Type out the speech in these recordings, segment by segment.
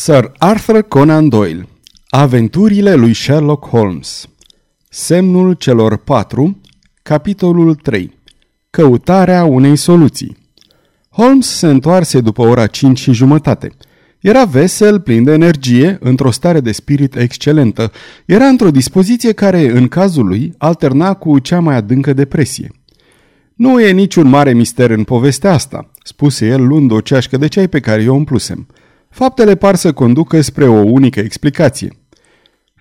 Sir Arthur Conan Doyle Aventurile lui Sherlock Holmes Semnul celor patru Capitolul 3 Căutarea unei soluții Holmes se întoarse după ora 5 și jumătate. Era vesel, plin de energie, într-o stare de spirit excelentă. Era într-o dispoziție care, în cazul lui, alterna cu cea mai adâncă depresie. Nu e niciun mare mister în povestea asta, spuse el luând o ceașcă de ceai pe care o umplusem. Faptele par să conducă spre o unică explicație.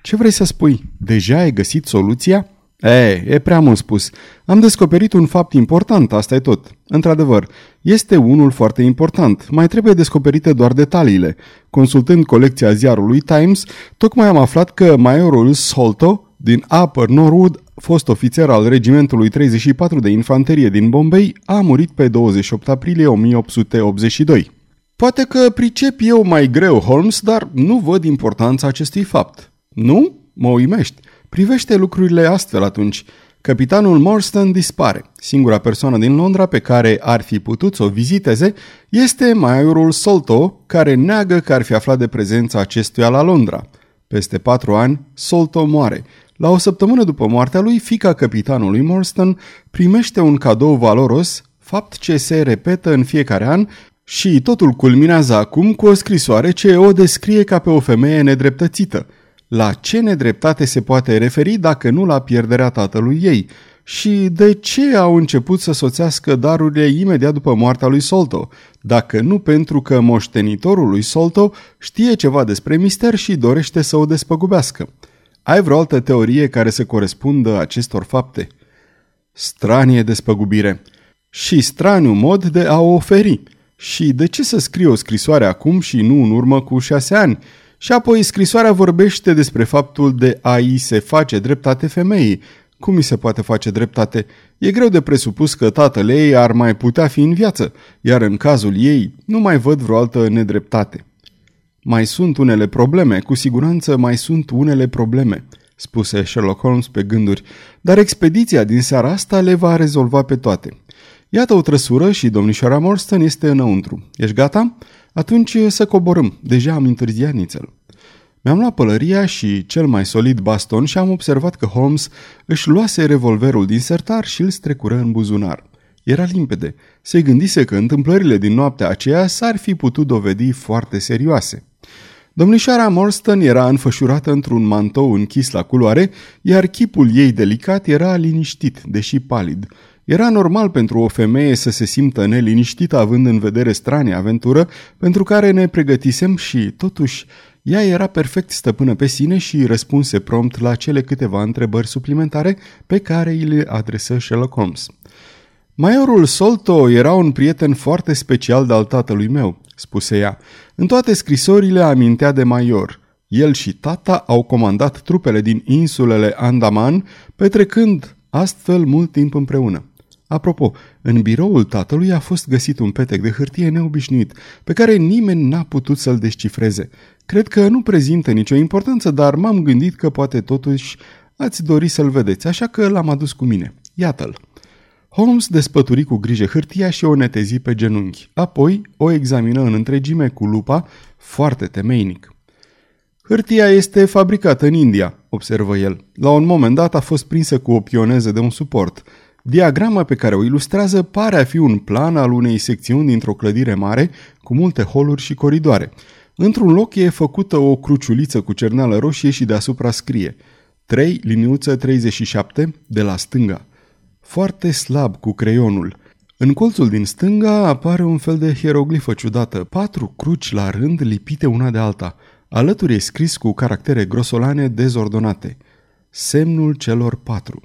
Ce vrei să spui? Deja ai găsit soluția? E, e prea mult spus. Am descoperit un fapt important, asta e tot. Într-adevăr, este unul foarte important. Mai trebuie descoperite doar detaliile. Consultând colecția ziarului Times, tocmai am aflat că majorul Solto din Upper Norwood, fost ofițer al regimentului 34 de infanterie din Bombay, a murit pe 28 aprilie 1882. Poate că pricep eu mai greu, Holmes, dar nu văd importanța acestui fapt. Nu? Mă uimești. Privește lucrurile astfel atunci. Capitanul Morstan dispare. Singura persoană din Londra pe care ar fi putut să o viziteze este majorul Solto, care neagă că ar fi aflat de prezența acestuia la Londra. Peste patru ani, Solto moare. La o săptămână după moartea lui, fica capitanului Morstan primește un cadou valoros, fapt ce se repetă în fiecare an și totul culminează acum cu o scrisoare ce o descrie ca pe o femeie nedreptățită. La ce nedreptate se poate referi dacă nu la pierderea tatălui ei? Și de ce au început să soțească darurile imediat după moartea lui Solto, dacă nu pentru că moștenitorul lui Solto știe ceva despre mister și dorește să o despăgubească? Ai vreo altă teorie care să corespundă acestor fapte? Stranie despăgubire și straniu mod de a o oferi – și de ce să scrie o scrisoare acum și nu în urmă cu șase ani? Și apoi scrisoarea vorbește despre faptul de a-i se face dreptate femeii. Cum mi se poate face dreptate? E greu de presupus că tatăl ei ar mai putea fi în viață, iar în cazul ei nu mai văd vreo altă nedreptate. Mai sunt unele probleme, cu siguranță mai sunt unele probleme, spuse Sherlock Holmes pe gânduri, dar expediția din seara asta le va rezolva pe toate. Iată o trăsură și domnișoara Morstan este înăuntru. Ești gata? Atunci să coborâm. Deja am întârziat nițel. Mi-am luat pălăria și cel mai solid baston și am observat că Holmes își luase revolverul din sertar și îl strecură în buzunar. Era limpede. Se gândise că întâmplările din noaptea aceea s-ar fi putut dovedi foarte serioase. Domnișoara Morstan era înfășurată într-un mantou închis la culoare, iar chipul ei delicat era liniștit, deși palid. Era normal pentru o femeie să se simtă neliniștită având în vedere stranie aventură pentru care ne pregătisem și, totuși, ea era perfect stăpână pe sine și răspunse prompt la cele câteva întrebări suplimentare pe care îi le adresă Sherlock Holmes. Majorul Solto era un prieten foarte special de al tatălui meu, spuse ea. În toate scrisorile amintea de Major. El și tata au comandat trupele din insulele Andaman, petrecând astfel mult timp împreună. Apropo, în biroul tatălui a fost găsit un petec de hârtie neobișnuit, pe care nimeni n-a putut să-l descifreze. Cred că nu prezintă nicio importanță, dar m-am gândit că poate totuși ați dori să-l vedeți, așa că l-am adus cu mine. Iată-l. Holmes despături cu grijă hârtia și o netezi pe genunchi. Apoi o examină în întregime cu lupa, foarte temeinic. Hârtia este fabricată în India, observă el. La un moment dat a fost prinsă cu o pioneză de un suport. Diagrama pe care o ilustrează pare a fi un plan al unei secțiuni dintr-o clădire mare cu multe holuri și coridoare. Într-un loc e făcută o cruciuliță cu cerneală roșie și deasupra scrie 3 liniuță 37 de la stânga. Foarte slab cu creionul. În colțul din stânga apare un fel de hieroglifă ciudată, patru cruci la rând lipite una de alta. Alături e scris cu caractere grosolane dezordonate. Semnul celor patru.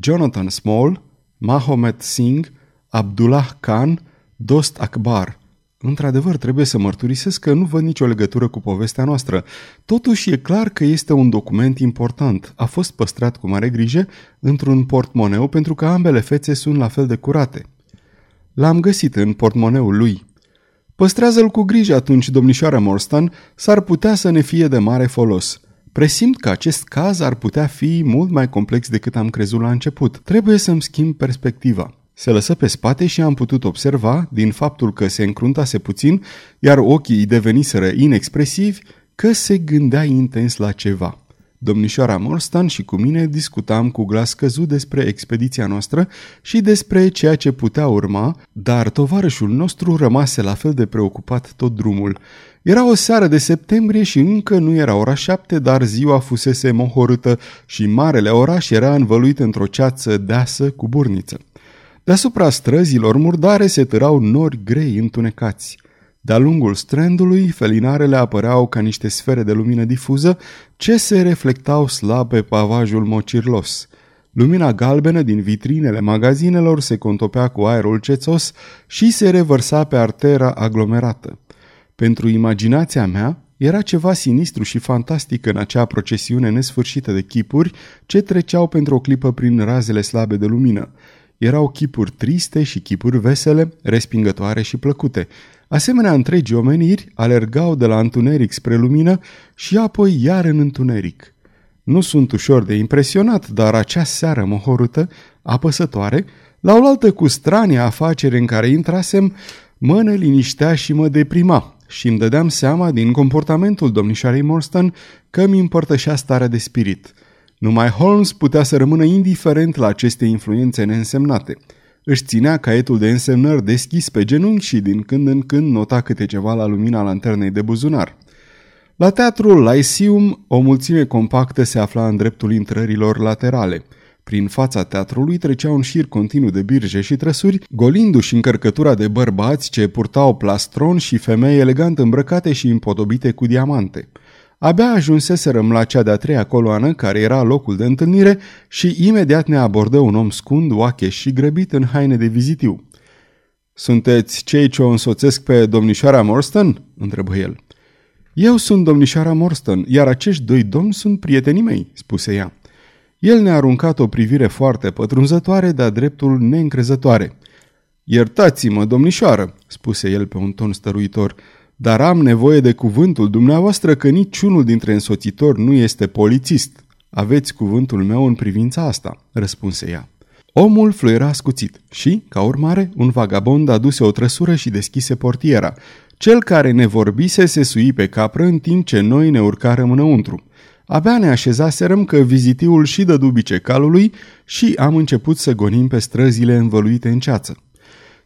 Jonathan Small, Mahomet Singh, Abdullah Khan, Dost Akbar. Într-adevăr, trebuie să mărturisesc că nu văd nicio legătură cu povestea noastră. Totuși e clar că este un document important. A fost păstrat cu mare grijă într-un portmoneu pentru că ambele fețe sunt la fel de curate. L-am găsit în portmoneul lui. Păstrează-l cu grijă atunci, domnișoara Morstan, s-ar putea să ne fie de mare folos. Presimt că acest caz ar putea fi mult mai complex decât am crezut la început. Trebuie să-mi schimb perspectiva. Se lăsă pe spate și am putut observa, din faptul că se încruntase puțin, iar ochii îi deveniseră inexpresivi, că se gândea intens la ceva. Domnișoara Morstan și cu mine discutam cu glas căzut despre expediția noastră și despre ceea ce putea urma, dar tovarășul nostru rămase la fel de preocupat tot drumul. Era o seară de septembrie și încă nu era ora șapte, dar ziua fusese mohorâtă și marele oraș era învăluit într-o ceață deasă cu burniță. Deasupra străzilor murdare se târau nori grei întunecați. De-a lungul strandului, felinarele apăreau ca niște sfere de lumină difuză ce se reflectau slab pe pavajul mocirlos. Lumina galbenă din vitrinele magazinelor se contopea cu aerul cețos și se revărsa pe artera aglomerată. Pentru imaginația mea, era ceva sinistru și fantastic în acea procesiune nesfârșită de chipuri ce treceau pentru o clipă prin razele slabe de lumină. Erau chipuri triste și chipuri vesele, respingătoare și plăcute. Asemenea, întregi omeniri alergau de la întuneric spre lumină și apoi iar în întuneric. Nu sunt ușor de impresionat, dar acea seară mohorută, apăsătoare, la oaltă cu strania afacere în care intrasem, mă neliniștea și mă deprima și îmi dădeam seama din comportamentul domnișoarei Morstan că mi împărtășea starea de spirit. Numai Holmes putea să rămână indiferent la aceste influențe neînsemnate – își ținea caietul de însemnări deschis pe genunchi și din când în când nota câte ceva la lumina lanternei de buzunar. La teatrul Lyceum, o mulțime compactă se afla în dreptul intrărilor laterale. Prin fața teatrului trecea un șir continuu de birje și trăsuri, golindu-și încărcătura de bărbați ce purtau plastron și femei elegant îmbrăcate și împodobite cu diamante – Abia ajunseserăm la cea de-a treia coloană, care era locul de întâlnire, și imediat ne abordă un om scund, oache și grăbit în haine de vizitiu. Sunteți cei ce o însoțesc pe domnișoara Morstan?" întrebă el. Eu sunt domnișoara Morstan, iar acești doi domni sunt prietenii mei," spuse ea. El ne-a aruncat o privire foarte pătrunzătoare, dar dreptul neîncrezătoare. Iertați-mă, domnișoară," spuse el pe un ton stăruitor, dar am nevoie de cuvântul dumneavoastră că niciunul dintre însoțitori nu este polițist. Aveți cuvântul meu în privința asta, răspunse ea. Omul fluiera scuțit și, ca urmare, un vagabond aduse o trăsură și deschise portiera. Cel care ne vorbise se sui pe capră în timp ce noi ne urcarăm înăuntru. Abia ne așezaserăm că vizitiul și dădu bice calului și am început să gonim pe străzile învăluite în ceață.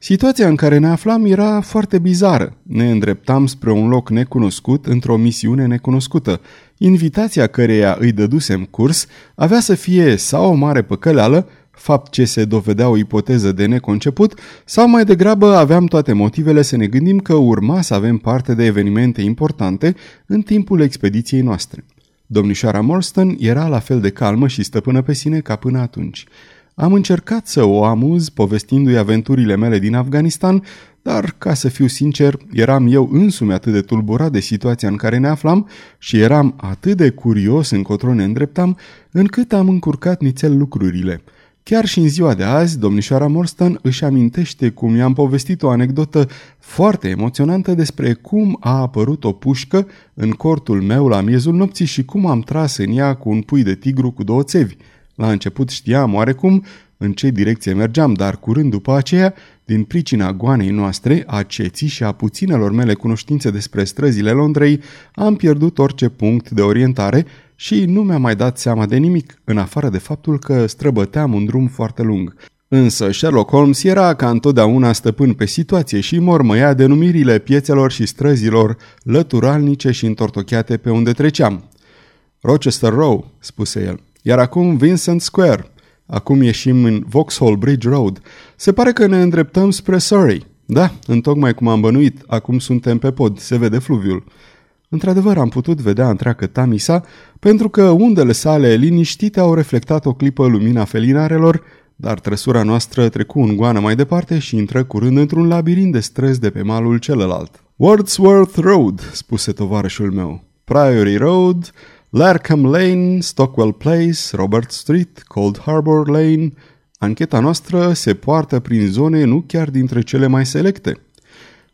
Situația în care ne aflam era foarte bizară. Ne îndreptam spre un loc necunoscut într-o misiune necunoscută. Invitația căreia îi dădusem curs avea să fie sau o mare păcăleală, fapt ce se dovedea o ipoteză de neconceput, sau mai degrabă aveam toate motivele să ne gândim că urma să avem parte de evenimente importante în timpul expediției noastre. Domnișoara Morstan era la fel de calmă și stăpână pe sine ca până atunci. Am încercat să o amuz povestindu-i aventurile mele din Afganistan, dar, ca să fiu sincer, eram eu însumi atât de tulburat de situația în care ne aflam și eram atât de curios încotro ne îndreptam, încât am încurcat nițel lucrurile. Chiar și în ziua de azi, domnișoara Morstan își amintește cum i-am povestit o anecdotă foarte emoționantă despre cum a apărut o pușcă în cortul meu la miezul nopții și cum am tras în ea cu un pui de tigru cu două țevi. La început știam oarecum în ce direcție mergeam, dar curând după aceea, din pricina goanei noastre, a ceții și a puținelor mele cunoștințe despre străzile Londrei, am pierdut orice punct de orientare și nu mi-am mai dat seama de nimic, în afară de faptul că străbăteam un drum foarte lung. Însă Sherlock Holmes era ca întotdeauna stăpân pe situație și mormăia denumirile piețelor și străzilor lăturalnice și întortocheate pe unde treceam. Rochester Row, spuse el. Iar acum Vincent Square. Acum ieșim în Vauxhall Bridge Road. Se pare că ne îndreptăm spre Surrey. Da, întocmai cum am bănuit, acum suntem pe pod, se vede fluviul. Într-adevăr, am putut vedea întreagă Tamisa, pentru că undele sale liniștite au reflectat o clipă lumina felinarelor, dar trăsura noastră trecu în goană mai departe și intră curând într-un labirint de străzi de pe malul celălalt. Wordsworth Road, spuse tovarășul meu. Priory Road, Larkham Lane, Stockwell Place, Robert Street, Cold Harbor Lane. Ancheta noastră se poartă prin zone nu chiar dintre cele mai selecte.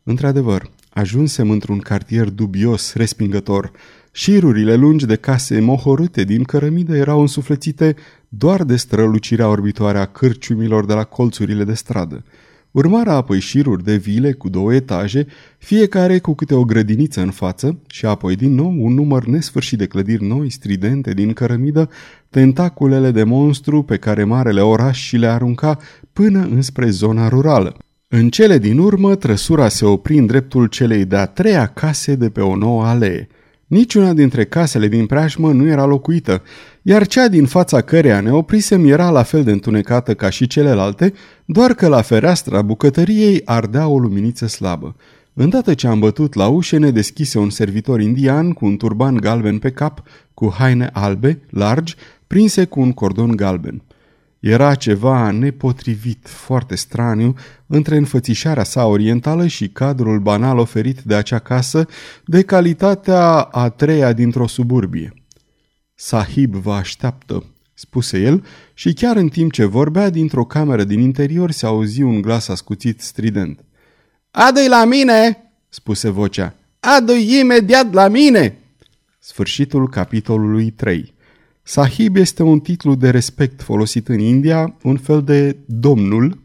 Într-adevăr, ajunsem într-un cartier dubios, respingător. Șirurile lungi de case mohorâte din cărămidă erau însuflețite doar de strălucirea orbitoare a cârciumilor de la colțurile de stradă. Urmarea apoi șiruri de vile cu două etaje, fiecare cu câte o grădiniță în față și apoi din nou un număr nesfârșit de clădiri noi, stridente, din cărămidă, tentaculele de monstru pe care marele oraș și le arunca până înspre zona rurală. În cele din urmă, trăsura se opri în dreptul celei de-a treia case de pe o nouă alee. Niciuna dintre casele din preajmă nu era locuită, iar cea din fața căreia ne oprisem era la fel de întunecată ca și celelalte, doar că la fereastra bucătăriei ardea o luminiță slabă. Îndată ce am bătut la ușă, ne deschise un servitor indian cu un turban galben pe cap, cu haine albe, largi, prinse cu un cordon galben. Era ceva nepotrivit, foarte straniu, între înfățișarea sa orientală și cadrul banal oferit de acea casă, de calitatea a treia dintr-o suburbie. Sahib vă așteaptă, spuse el și chiar în timp ce vorbea, dintr-o cameră din interior se auzi un glas ascuțit strident. Adu-i la mine!" spuse vocea. Adu-i imediat la mine!" Sfârșitul capitolului 3 Sahib este un titlu de respect folosit în India, un fel de domnul